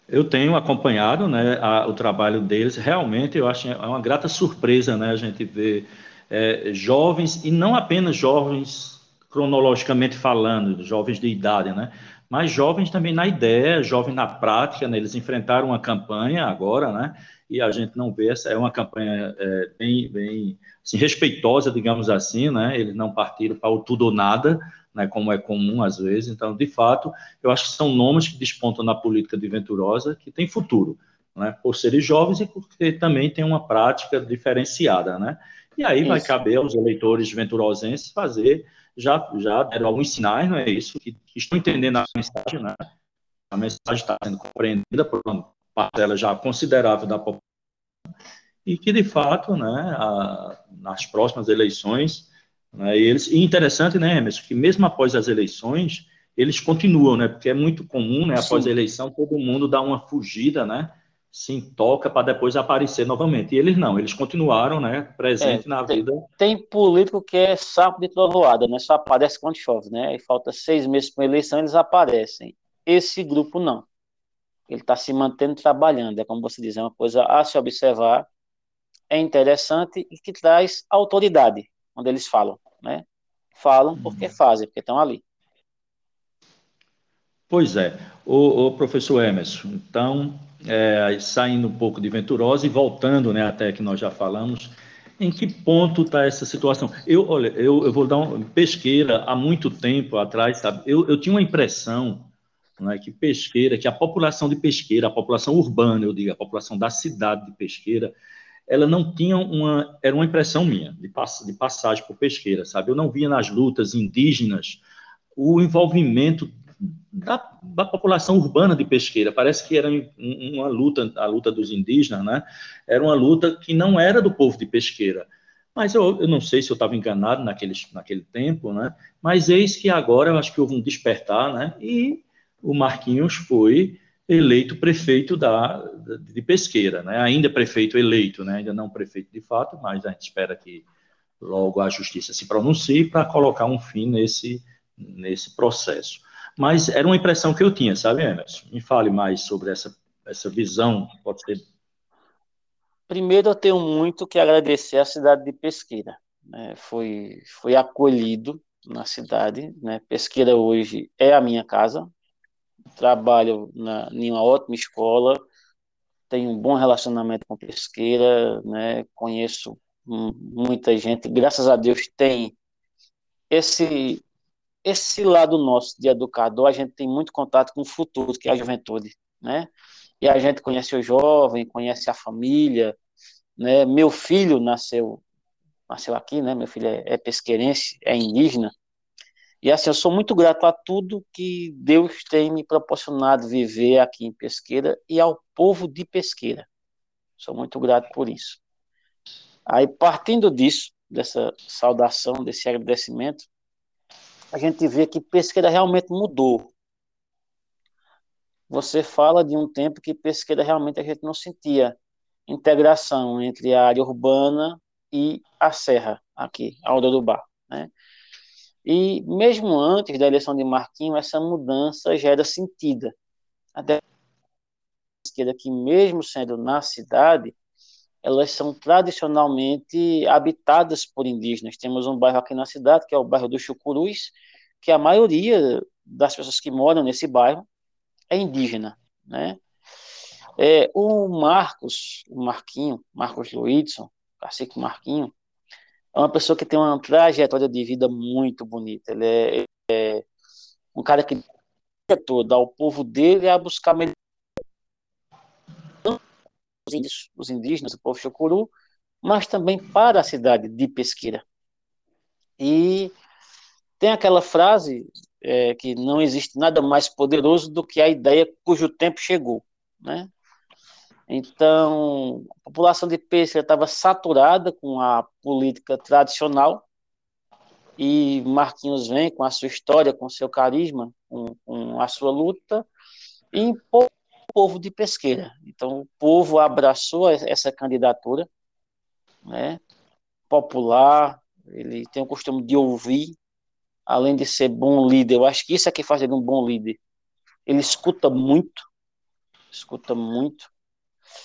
Eu tenho acompanhado né, a, o trabalho deles, realmente eu acho é uma grata surpresa né, a gente ver é, jovens, e não apenas jovens cronologicamente falando, jovens de idade, né, mas jovens também na ideia, jovens na prática, né, eles enfrentaram uma campanha agora, né, e a gente não vê essa é uma campanha é, bem, bem assim, respeitosa, digamos assim, né? Eles não partiram para o tudo ou nada, né? Como é comum às vezes. Então, de fato, eu acho que são nomes que despontam na política de Venturosa que tem futuro, né? Por serem jovens e porque também tem uma prática diferenciada, né? E aí isso. vai caber aos eleitores venturosenses fazer já já deram alguns sinais, não é isso, que, que estão entendendo a mensagem, né? A mensagem está sendo compreendida por uma parcela já considerável da população, e que, de fato, né, a, nas próximas eleições, né, eles, e interessante, né, Emerson, que mesmo após as eleições, eles continuam, né, porque é muito comum, né, após Sim. a eleição, todo mundo dá uma fugida, né, se toca para depois aparecer novamente. E eles não, eles continuaram, né, presente é, na tem, vida. Tem político que é sapo de trovoada, né, só aparece quando chove, né, e falta seis meses para a eleição, eles aparecem. Esse grupo não ele está se mantendo trabalhando. É como você diz, é uma coisa a se observar, é interessante e que traz autoridade quando eles falam, né? Falam porque uhum. fazem, porque estão ali. Pois é, o, o professor Emerson, então, é, saindo um pouco de Venturosa e voltando, né, até que nós já falamos, em que ponto está essa situação? Eu, olha, eu, eu vou dar uma pesqueira há muito tempo atrás, sabe? Eu, eu tinha uma impressão né, que Pesqueira, que a população de Pesqueira, a população urbana, eu digo, a população da cidade de Pesqueira, ela não tinha uma, era uma impressão minha, de, pass, de passagem por Pesqueira, sabe? Eu não via nas lutas indígenas o envolvimento da, da, população urbana de Pesqueira. Parece que era uma luta, a luta dos indígenas, né? Era uma luta que não era do povo de Pesqueira. Mas eu, eu não sei se eu estava enganado naquele, naquele tempo, né? Mas eis que agora eu acho que houve um despertar, né? E o Marquinhos foi eleito prefeito da, de Pesqueira, né? ainda prefeito eleito, né? ainda não prefeito de fato, mas a gente espera que logo a justiça se pronuncie para colocar um fim nesse, nesse processo. Mas era uma impressão que eu tinha, sabe, Emerson? Me fale mais sobre essa, essa visão, pode ser. Primeiro, eu tenho muito que agradecer à cidade de Pesqueira. Né? Foi, foi acolhido na cidade. Né? Pesqueira hoje é a minha casa, trabalho na, em uma ótima escola, tenho um bom relacionamento com pesqueira, né, conheço muita gente, graças a Deus tem esse esse lado nosso de educador, a gente tem muito contato com o futuro, que é a juventude, né? E a gente conhece o jovem, conhece a família, né? Meu filho nasceu nasceu aqui, né? Meu filho é, é pesqueirense, é indígena. E assim, eu sou muito grato a tudo que Deus tem me proporcionado viver aqui em Pesqueira e ao povo de Pesqueira. Sou muito grato por isso. Aí, partindo disso, dessa saudação, desse agradecimento, a gente vê que Pesqueira realmente mudou. Você fala de um tempo que Pesqueira realmente a gente não sentia integração entre a área urbana e a serra, aqui, a Bar, né? E mesmo antes da eleição de Marquinhos, essa mudança já era sentida. Até esquerda que mesmo sendo na cidade, elas são tradicionalmente habitadas por indígenas. Temos um bairro aqui na cidade, que é o bairro do Chucurus, que a maioria das pessoas que moram nesse bairro é indígena, né? É, o Marcos, o Marquinho, Marcos Luidson, Cacique Marquinho, é uma pessoa que tem uma trajetória de vida muito bonita. Ele é, é um cara que toda ao povo dele a buscar melhor os indígenas, o povo chocuru, mas também para a cidade de Pesqueira. E tem aquela frase é, que não existe nada mais poderoso do que a ideia cujo tempo chegou, né? Então, a população de Pesqueira estava saturada com a política tradicional e Marquinhos vem com a sua história, com seu carisma, com, com a sua luta e impôs o povo de Pesqueira. Então, o povo abraçou essa candidatura, né, popular, ele tem o costume de ouvir, além de ser bom líder, eu acho que isso é que faz ele um bom líder. Ele escuta muito, escuta muito,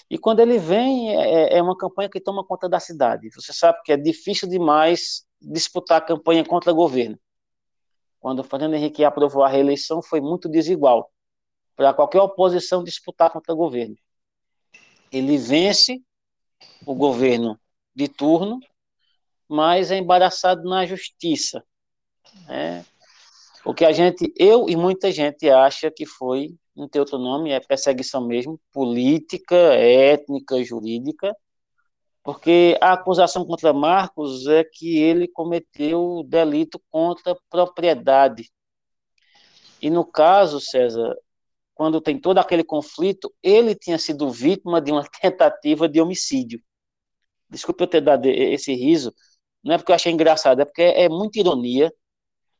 e quando ele vem, é, é, é, uma campanha que toma conta da cidade. Você sabe que é difícil demais disputar a campanha contra o governo. Quando Fernando Henrique aprovou a reeleição, foi muito desigual para qualquer oposição disputar contra o governo. Ele vence o governo de turno, mas é embaraçado na justiça. Né? O que a gente, eu e muita gente acha que foi não tem outro nome, é perseguição mesmo, política, étnica, jurídica, porque a acusação contra Marcos é que ele cometeu delito contra propriedade. E no caso, César, quando tem todo aquele conflito, ele tinha sido vítima de uma tentativa de homicídio. Desculpe eu ter dado esse riso, não é porque eu achei engraçado, é porque é muita ironia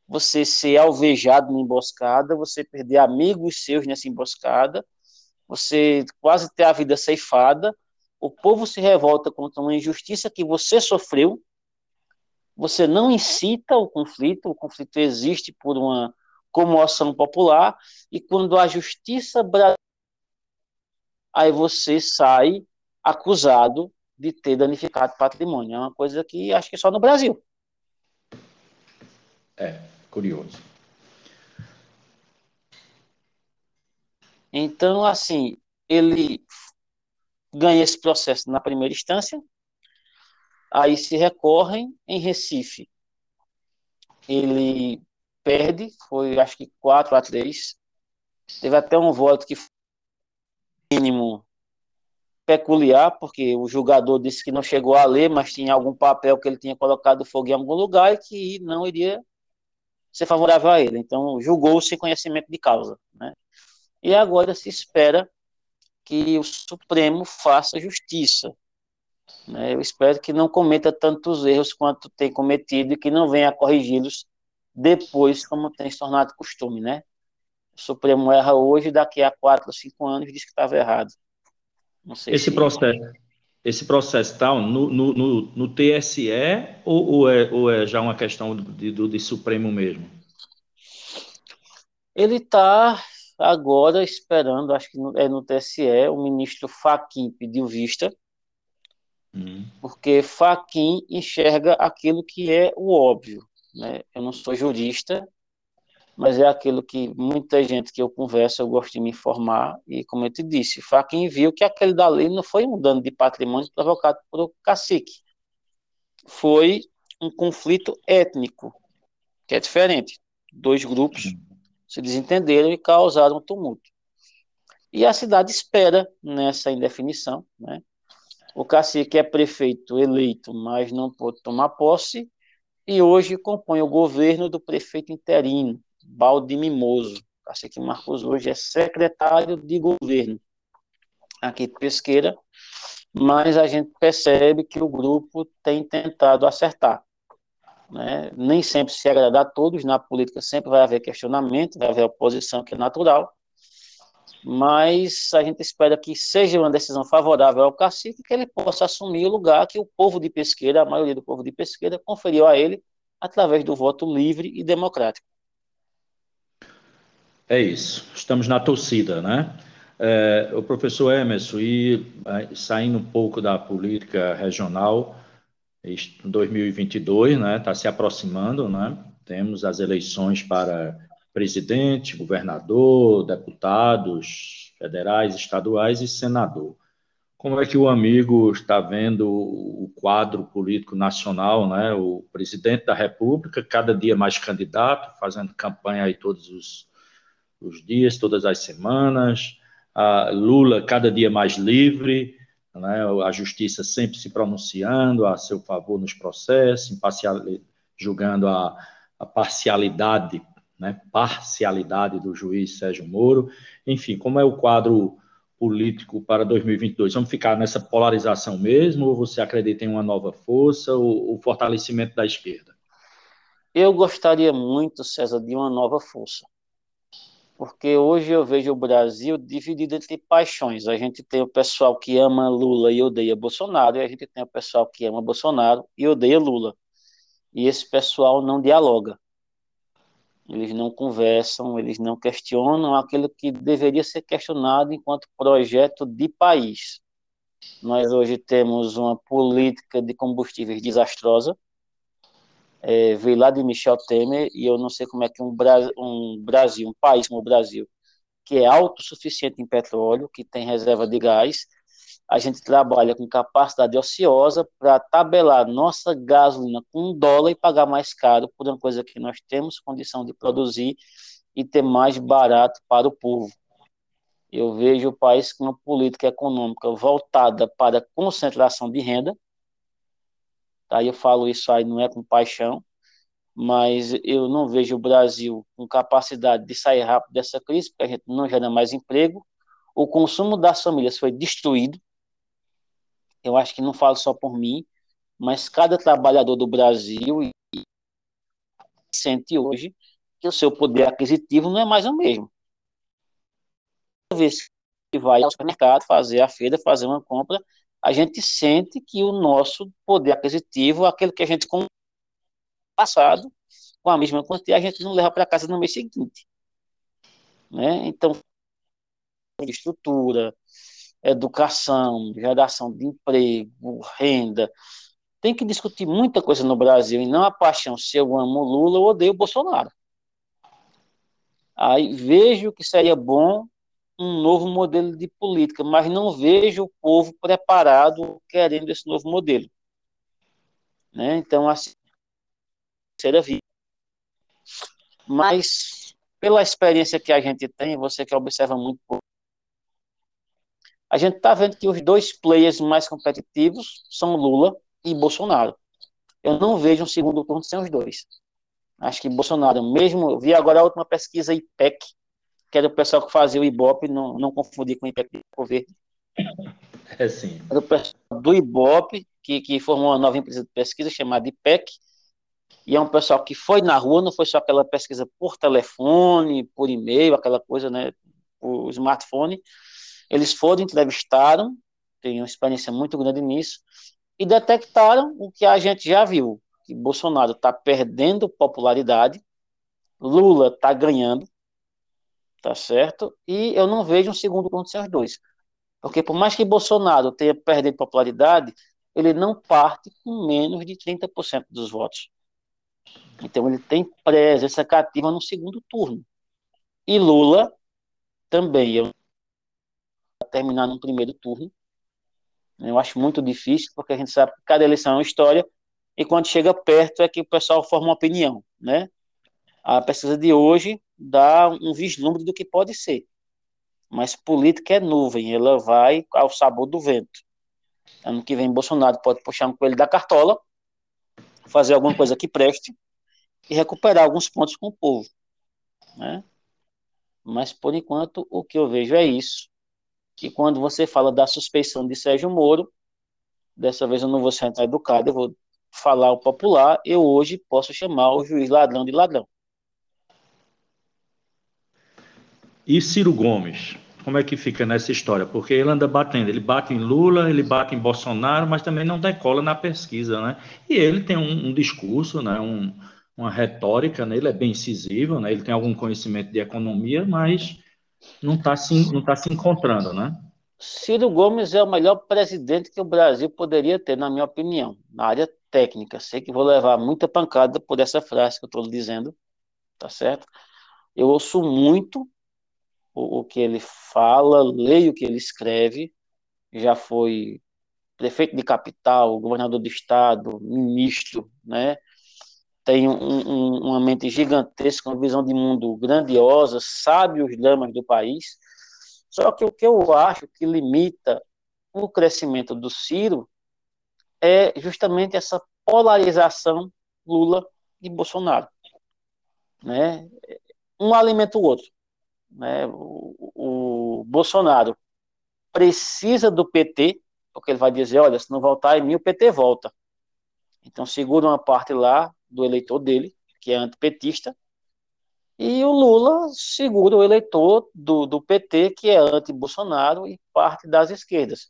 você ser alvejado na emboscada, você perder amigos seus nessa emboscada, você quase ter a vida ceifada, o povo se revolta contra uma injustiça que você sofreu, você não incita o conflito, o conflito existe por uma comoção popular, e quando a justiça aí você sai acusado de ter danificado patrimônio. É uma coisa que acho que só no Brasil. É, curioso. Então, assim, ele ganha esse processo na primeira instância, aí se recorrem em Recife. Ele perde, foi acho que 4 a 3. Teve até um voto que foi mínimo peculiar, porque o jogador disse que não chegou a ler, mas tinha algum papel que ele tinha colocado fogo em algum lugar e que não iria ser favorável a ele. Então, julgou sem conhecimento de causa. Né? E agora se espera que o Supremo faça justiça. Né? Eu espero que não cometa tantos erros quanto tem cometido e que não venha corrigi-los depois, como tem se tornado costume. Né? O Supremo erra hoje, daqui a quatro ou cinco anos diz que estava errado. Esse se... processo esse processo está no, no, no, no, TSE ou, ou, é, ou é já uma questão de, do, de Supremo mesmo? Ele está agora esperando, acho que é no TSE, o ministro Faquim pediu vista, uhum. porque Faquim enxerga aquilo que é o óbvio. Né? Eu não sou jurista, mas é aquilo que muita gente que eu converso, eu gosto de me informar, e como eu te disse, Faquin viu que aquele dali não foi um dano de patrimônio provocado por o cacique, foi um conflito étnico, que é diferente. Dois grupos se desentenderam e causaram tumulto. E a cidade espera nessa indefinição, né? O cacique é prefeito eleito, mas não pôde tomar posse, e hoje compõe o governo do prefeito interino, Balde Mimoso. O cacique Marcos hoje é secretário de governo aqui de Pesqueira, mas a gente percebe que o grupo tem tentado acertar. Né? Nem sempre se agradar a todos, na política sempre vai haver questionamento, vai haver oposição, que é natural, mas a gente espera que seja uma decisão favorável ao cacique, que ele possa assumir o lugar que o povo de Pesqueira, a maioria do povo de Pesqueira, conferiu a ele através do voto livre e democrático. É isso, estamos na torcida, né? É, o professor Emerson, e é, saindo um pouco da política regional, 2022, né, está se aproximando, né? Temos as eleições para presidente, governador, deputados federais, estaduais e senador. Como é que o amigo está vendo o quadro político nacional, né? O presidente da República, cada dia mais candidato, fazendo campanha aí todos os, os dias, todas as semanas. A Lula cada dia mais livre, né? A justiça sempre se pronunciando a seu favor nos processos, julgando a, a parcialidade né, parcialidade do juiz Sérgio Moro. Enfim, como é o quadro político para 2022? Vamos ficar nessa polarização mesmo, ou você acredita em uma nova força, ou o fortalecimento da esquerda? Eu gostaria muito, César, de uma nova força. Porque hoje eu vejo o Brasil dividido entre paixões. A gente tem o pessoal que ama Lula e odeia Bolsonaro, e a gente tem o pessoal que ama Bolsonaro e odeia Lula. E esse pessoal não dialoga eles não conversam, eles não questionam aquilo que deveria ser questionado enquanto projeto de país. Nós hoje temos uma política de combustíveis desastrosa, é, veio lá de Michel Temer, e eu não sei como é que um, Bra um Brasil, um país como o Brasil, que é autossuficiente em petróleo, que tem reserva de gás, a gente trabalha com capacidade ociosa para tabelar nossa gasolina com um dólar e pagar mais caro por uma coisa que nós temos condição de produzir e ter mais barato para o povo. Eu vejo o país com uma política econômica voltada para concentração de renda. Aí eu falo isso aí não é com paixão, mas eu não vejo o Brasil com capacidade de sair rápido dessa crise, porque a gente não gera mais emprego. O consumo das famílias foi destruído eu acho que não falo só por mim, mas cada trabalhador do Brasil sente hoje que o seu poder aquisitivo não é mais o mesmo. Toda vez que vai ao supermercado fazer a feira, fazer uma compra, a gente sente que o nosso poder aquisitivo, aquele que a gente com passado, com a mesma quantia, a gente não leva para casa no mês seguinte. Né? Então, estrutura, educação, geração de emprego, renda. Tem que discutir muita coisa no Brasil e não a paixão se eu amo Lula ou odeio Bolsonaro. Aí vejo que seria bom um novo modelo de política, mas não vejo o povo preparado querendo esse novo modelo. Né? Então, assim, será vida. Mas, pela experiência que a gente tem, você que observa muito a gente está vendo que os dois players mais competitivos são Lula e Bolsonaro. Eu não vejo um segundo turno sem os dois. Acho que Bolsonaro, mesmo, eu vi agora a última pesquisa IPEC, que era o pessoal que fazia o Ibope, não, não confundir com o IPEC de Governo. É sim. Era o pessoal do Ibope, que, que formou uma nova empresa de pesquisa chamada IPEC, e é um pessoal que foi na rua, não foi só aquela pesquisa por telefone, por e-mail, aquela coisa, né, por smartphone, eles foram, entrevistaram, tem uma experiência muito grande nisso, e detectaram o que a gente já viu, que Bolsonaro está perdendo popularidade, Lula está ganhando, tá certo? E eu não vejo um segundo sem os dois. Porque por mais que Bolsonaro tenha perdido popularidade, ele não parte com menos de 30% dos votos. Então ele tem presença cativa no segundo turno. E Lula também. Eu terminar no primeiro turno. Eu acho muito difícil, porque a gente sabe que cada eleição é uma história, e quando chega perto é que o pessoal forma uma opinião, né? A pesquisa de hoje dá um vislumbre do que pode ser. Mas política é nuvem, ela vai ao sabor do vento. Ano que vem, Bolsonaro pode puxar um coelho da cartola, fazer alguma coisa que preste e recuperar alguns pontos com o povo. Né? Mas, por enquanto, o que eu vejo é isso. Que quando você fala da suspeição de Sérgio Moro, dessa vez eu não vou ser educado, eu vou falar o popular, eu hoje posso chamar o juiz ladrão de ladrão. E Ciro Gomes? Como é que fica nessa história? Porque ele anda batendo, ele bate em Lula, ele bate em Bolsonaro, mas também não decola na pesquisa, né? E ele tem um, um discurso, né? Um, uma retórica, né? ele é bem incisivo, né? ele tem algum conhecimento de economia, mas não está se, tá se encontrando, né? Ciro Gomes é o melhor presidente que o Brasil poderia ter, na minha opinião, na área técnica. Sei que vou levar muita pancada por essa frase que eu estou dizendo, tá certo? Eu ouço muito o, o que ele fala, leio o que ele escreve. Já foi prefeito de capital, governador do estado, ministro, né? Tem um, um, uma mente gigantesca, uma visão de mundo grandiosa, sabe os dramas do país só que o que eu acho que limita o crescimento do Ciro é justamente essa polarização Lula e Bolsonaro. Né? Um alimenta o outro. Né? O, o Bolsonaro precisa do PT, porque ele vai dizer, olha, se não voltar em mim, o PT volta. Então segura uma parte lá do eleitor dele, que é antipetista, e o Lula segura o eleitor do, do PT, que é anti-Bolsonaro e parte das esquerdas.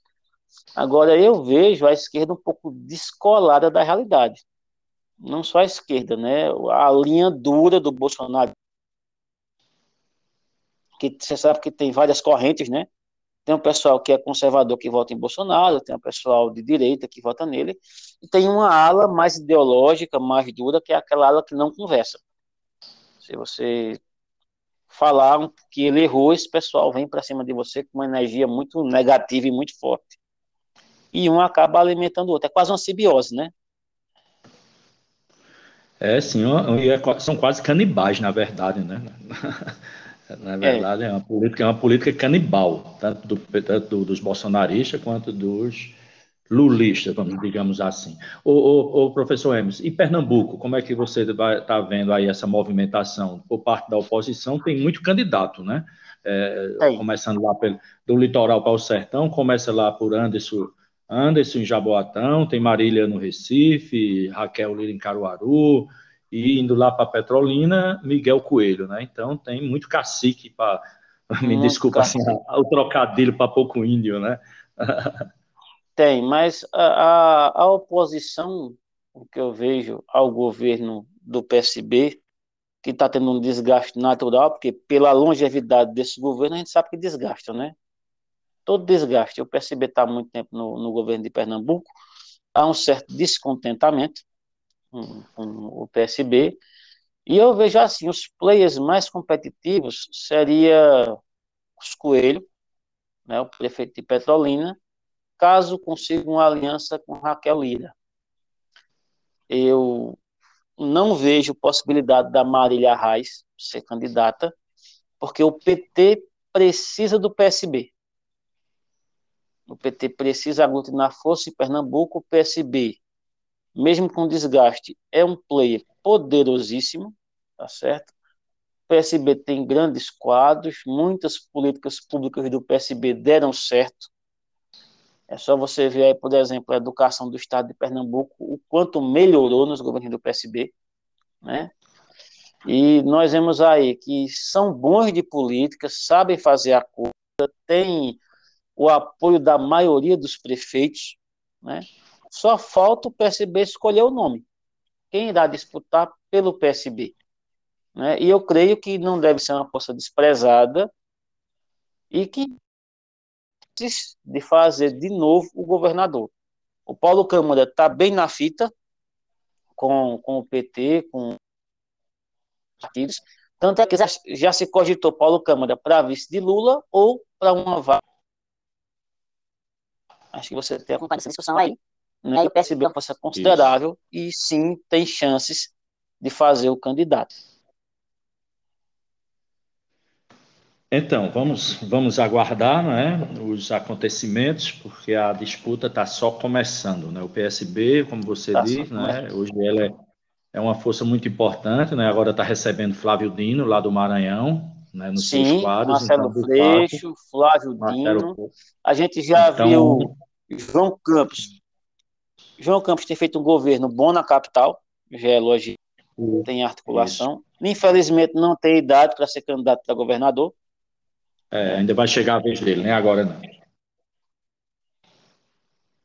Agora, eu vejo a esquerda um pouco descolada da realidade. Não só a esquerda, né? A linha dura do Bolsonaro, que você sabe que tem várias correntes, né? Tem um pessoal que é conservador que vota em Bolsonaro, tem um pessoal de direita que vota nele, e tem uma ala mais ideológica, mais dura, que é aquela ala que não conversa. Se você falar que ele errou, esse pessoal vem para cima de você com uma energia muito negativa e muito forte. E um acaba alimentando o outro. É quase uma simbiose, né? É, sim, é são quase canibais, na verdade, né? na verdade, é. é, uma política, é uma política canibal, tanto, do, tanto dos bolsonaristas quanto dos lulista, vamos, digamos assim. O, professor Emerson, e Pernambuco, como é que você está vendo aí essa movimentação por parte da oposição? Tem muito candidato, né? É, começando lá pelo, do litoral para o sertão, começa lá por Anderson, Anderson em Jaboatão, tem Marília no Recife, Raquel Lira em Caruaru, e indo lá para Petrolina, Miguel Coelho, né? Então tem muito cacique para. Me desculpa assim, o trocadilho para pouco índio, né? Tem, mas a, a, a oposição, o que eu vejo ao governo do PSB, que está tendo um desgaste natural, porque pela longevidade desse governo a gente sabe que desgasta, né? Todo desgaste. O PSB está há muito tempo no, no, governo de Pernambuco, há um certo descontentamento com, o PSB, e eu vejo assim, os players mais competitivos seria os Coelho, né, o prefeito de Petrolina, caso consiga uma aliança com Raquel Lira. Eu não vejo possibilidade da Marília Reis ser candidata, porque o PT precisa do PSB. O PT precisa aglutinar força em Pernambuco, o PSB, mesmo com desgaste, é um player poderosíssimo, tá certo? O PSB tem grandes quadros, muitas políticas públicas do PSB deram certo, é só você ver aí, por exemplo, a educação do estado de Pernambuco, o quanto melhorou nos governos do PSB, né? E nós vemos aí que são bons de política, sabem fazer a coisa, têm o apoio da maioria dos prefeitos, né? Só falta o PSB escolher o nome. Quem irá disputar pelo PSB? Né? E eu creio que não deve ser uma força desprezada e que de fazer de novo o governador. O Paulo Câmara está bem na fita com, com o PT, com partidos. Tanto é que já, já se cogitou Paulo Câmara para vice de Lula ou para uma vaga. Acho que você tem acompanhado essa discussão aí. Né? O PSB é uma força considerável Isso. e sim tem chances de fazer o candidato. Então, vamos, vamos aguardar né, os acontecimentos, porque a disputa está só começando. Né? O PSB, como você tá diz, né, hoje ela é, é, uma força muito importante, né? agora está recebendo Flávio Dino, lá do Maranhão, né, nos Sim, seus quadros. Marcelo então, Freixo, Flávio Marcelo Dino. A gente já então, viu João Campos. João Campos tem feito um governo bom na capital, já é elogio, tem articulação. Isso. Infelizmente não tem idade para ser candidato a governador, é, ainda vai chegar a vez dele, nem agora não.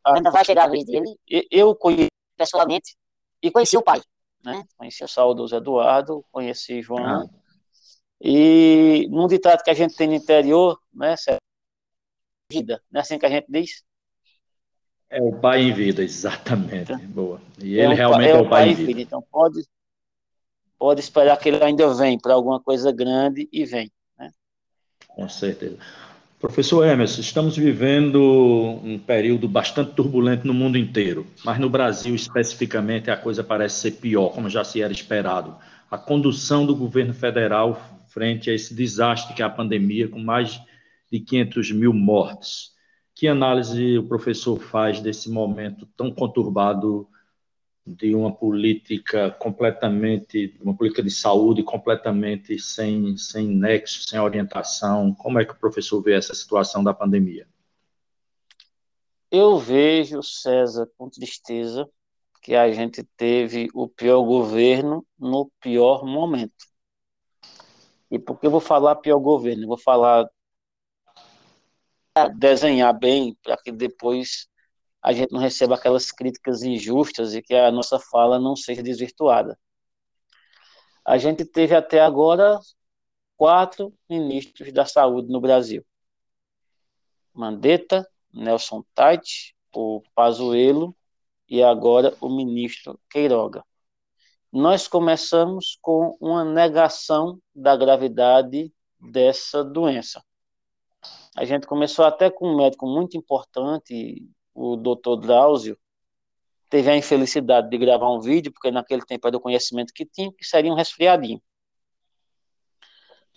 Ainda vai chegar a vez dele. Eu conheci pessoalmente e conheci o pai. Né? Conheci o saudoso Eduardo, conheci João. Ah. E num ditado que a gente tem no interior, né, vida, não é assim que a gente diz? É o pai em vida, exatamente. Então, Boa. E é ele é realmente é, o pai, em vida. vida. Então pode, pode esperar que ele ainda vem para alguma coisa grande e vem. Com certeza. Professor Emerson, estamos vivendo um período bastante turbulento no mundo inteiro, mas no Brasil especificamente a coisa parece ser pior, como já se era esperado. A condução do governo federal frente a esse desastre que é a pandemia, com mais de 500 mil mortes. Que análise o professor faz desse momento tão conturbado de uma política completamente, uma política de saúde completamente sem, sem nexo, sem orientação? Como é que o professor vê essa situação da pandemia? Eu vejo, César, com tristeza, que a gente teve o pior governo no pior momento. E por que eu vou falar pior governo? Eu vou falar desenhar bem para que depois a gente não receba aquelas críticas injustas e que a nossa fala não seja desvirtuada. A gente teve até agora quatro ministros da saúde no Brasil. Mandetta, Nelson Tait, o Pazuello e agora o ministro Queiroga. Nós começamos com uma negação da gravidade dessa doença. A gente começou até com um médico muito importante o doutor Drauzio teve a infelicidade de gravar um vídeo, porque naquele tempo era o conhecimento que tinha, que seria um resfriadinho.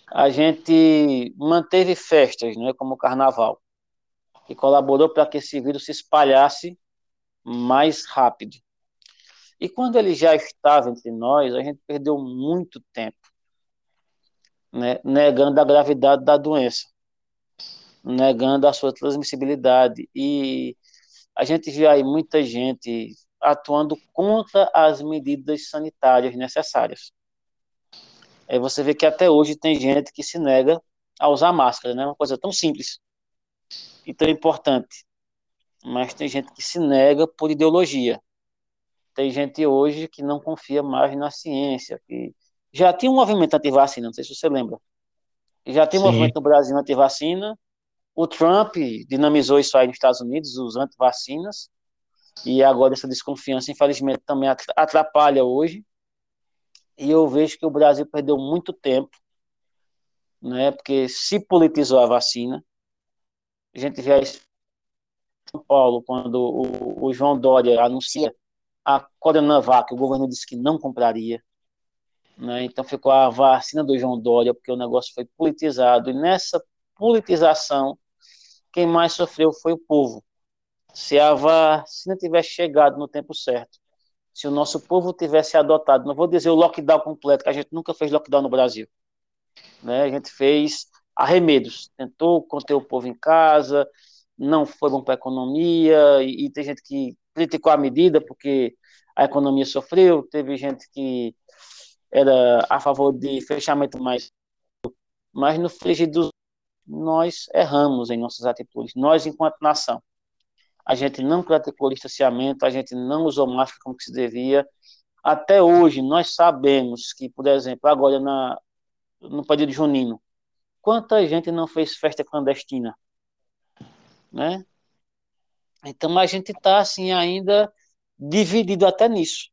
A gente manteve festas, né, como o carnaval, e colaborou para que esse vírus se espalhasse mais rápido. E quando ele já estava entre nós, a gente perdeu muito tempo né, negando a gravidade da doença, negando a sua transmissibilidade. E a gente vê aí muita gente atuando contra as medidas sanitárias necessárias. Aí você vê que até hoje tem gente que se nega a usar máscara, né? Uma coisa tão simples e tão importante. Mas tem gente que se nega por ideologia. Tem gente hoje que não confia mais na ciência, que já tinha um movimento anti-vacina, não sei se você lembra. Já tem um Sim. movimento no Brasil anti-vacina, o Trump dinamizou isso aí nos Estados Unidos, os anti-vacinas, e agora essa desconfiança, infelizmente, também atrapalha hoje. E eu vejo que o Brasil perdeu muito tempo, né, porque se politizou a vacina. A gente vê em São Paulo, quando o, o João Dória anuncia a Coronavac, o governo disse que não compraria. Né, então ficou a vacina do João Dória, porque o negócio foi politizado. E nessa politização, quem mais sofreu foi o povo. Se a vacina tivesse chegado no tempo certo, se o nosso povo tivesse adotado, não vou dizer o lockdown completo, que a gente nunca fez lockdown no Brasil. Né? A gente fez arremedos, tentou conter o povo em casa, não foi bom para a economia, e, e tem gente que criticou a medida porque a economia sofreu, teve gente que era a favor de fechamento mais, mas no frigir dos nós erramos em nossas atitudes, nós enquanto nação. A gente não praticou distanciamento, a gente não usou máscara como se devia. Até hoje, nós sabemos que, por exemplo, agora na, no período junino, quanta gente não fez festa clandestina, né? Então a gente está assim ainda dividido até nisso.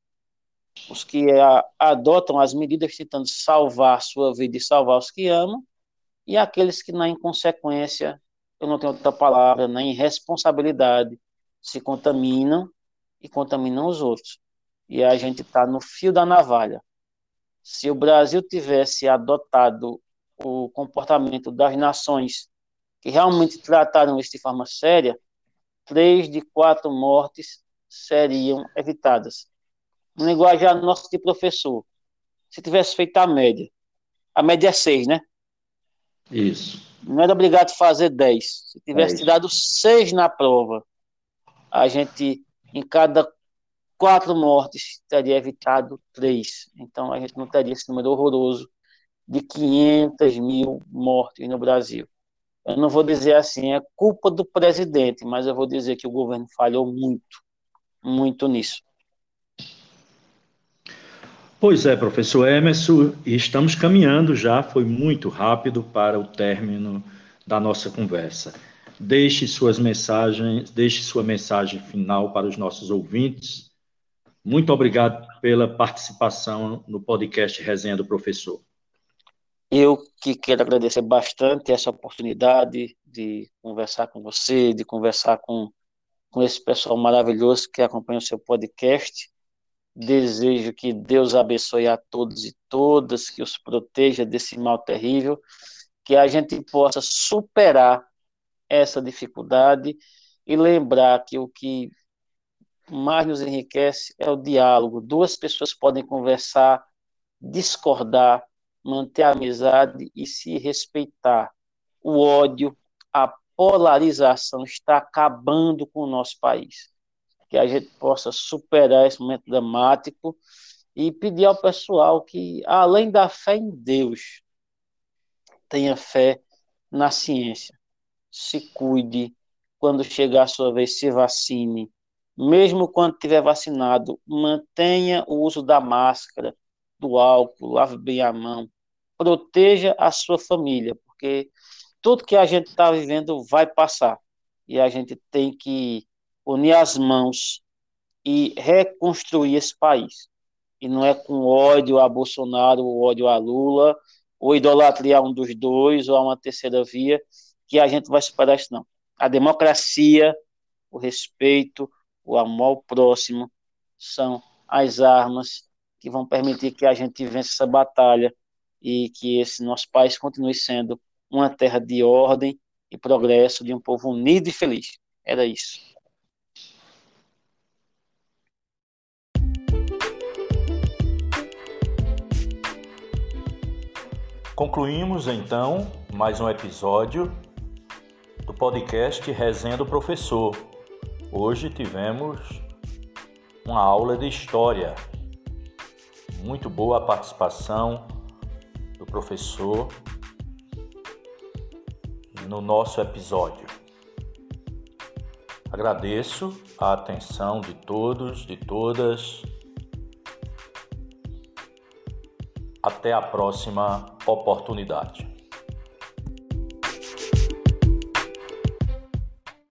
Os que a, adotam as medidas tentando salvar a sua vida e salvar os que amam, e aqueles que na inconsequência, eu não tenho outra palavra, na irresponsabilidade, se contaminam e contaminam os outros. E a gente está no fio da navalha. Se o Brasil tivesse adotado o comportamento das nações que realmente trataram isso de forma séria, três de quatro mortes seriam evitadas. No linguajar nosso de professor, se tivesse feito a média, a média é seis, né? Isso. Não era obrigado a fazer dez. Se tivesse é tirado seis na prova, a gente, em cada quatro mortes, teria evitado três. Então, a gente não teria esse número horroroso de 500 mil mortes no Brasil. Eu não vou dizer assim, é culpa do presidente, mas eu vou dizer que o governo falhou muito, muito nisso. Pois é, professor Emerson, estamos caminhando já, foi muito rápido para o término da nossa conversa. Deixe suas mensagens, deixe sua mensagem final para os nossos ouvintes. Muito obrigado pela participação no podcast Resenha do Professor. Eu que quero agradecer bastante essa oportunidade de conversar com você, de conversar com, com esse pessoal maravilhoso que acompanha o seu podcast. Desejo que Deus abençoe a todos e todas, que os proteja desse mal terrível, que a gente possa superar essa dificuldade e lembrar que o que mais nos enriquece é o diálogo. Duas pessoas podem conversar, discordar, manter a amizade e se respeitar. O ódio, a polarização está acabando com o nosso país. Que a gente possa superar esse momento dramático e pedir ao pessoal que, além da fé em Deus, tenha fé na ciência. Se cuide, quando chegar a sua vez, se vacine. Mesmo quando tiver vacinado, mantenha o uso da máscara, do álcool, lave bem a mão, proteja a sua família, porque tudo que a gente está vivendo vai passar. E a gente tem que unir as mãos e reconstruir esse país. E não é com ódio a Bolsonaro, ou ódio a Lula, ou idolatria a um dos dois, ou a uma terceira via, que a gente vai superar isso, não. A democracia, o respeito, o amor ao próximo são as armas que vão permitir que a gente vença essa batalha e que esse nosso país continue sendo uma terra de ordem e progresso, de um povo unido e feliz. Era isso. Concluímos então mais um episódio do podcast Resenha do Professor. Hoje tivemos uma aula de história. Muito boa a participação do professor no nosso episódio. Agradeço a atenção de todos, de todas. Até a próxima oportunidade.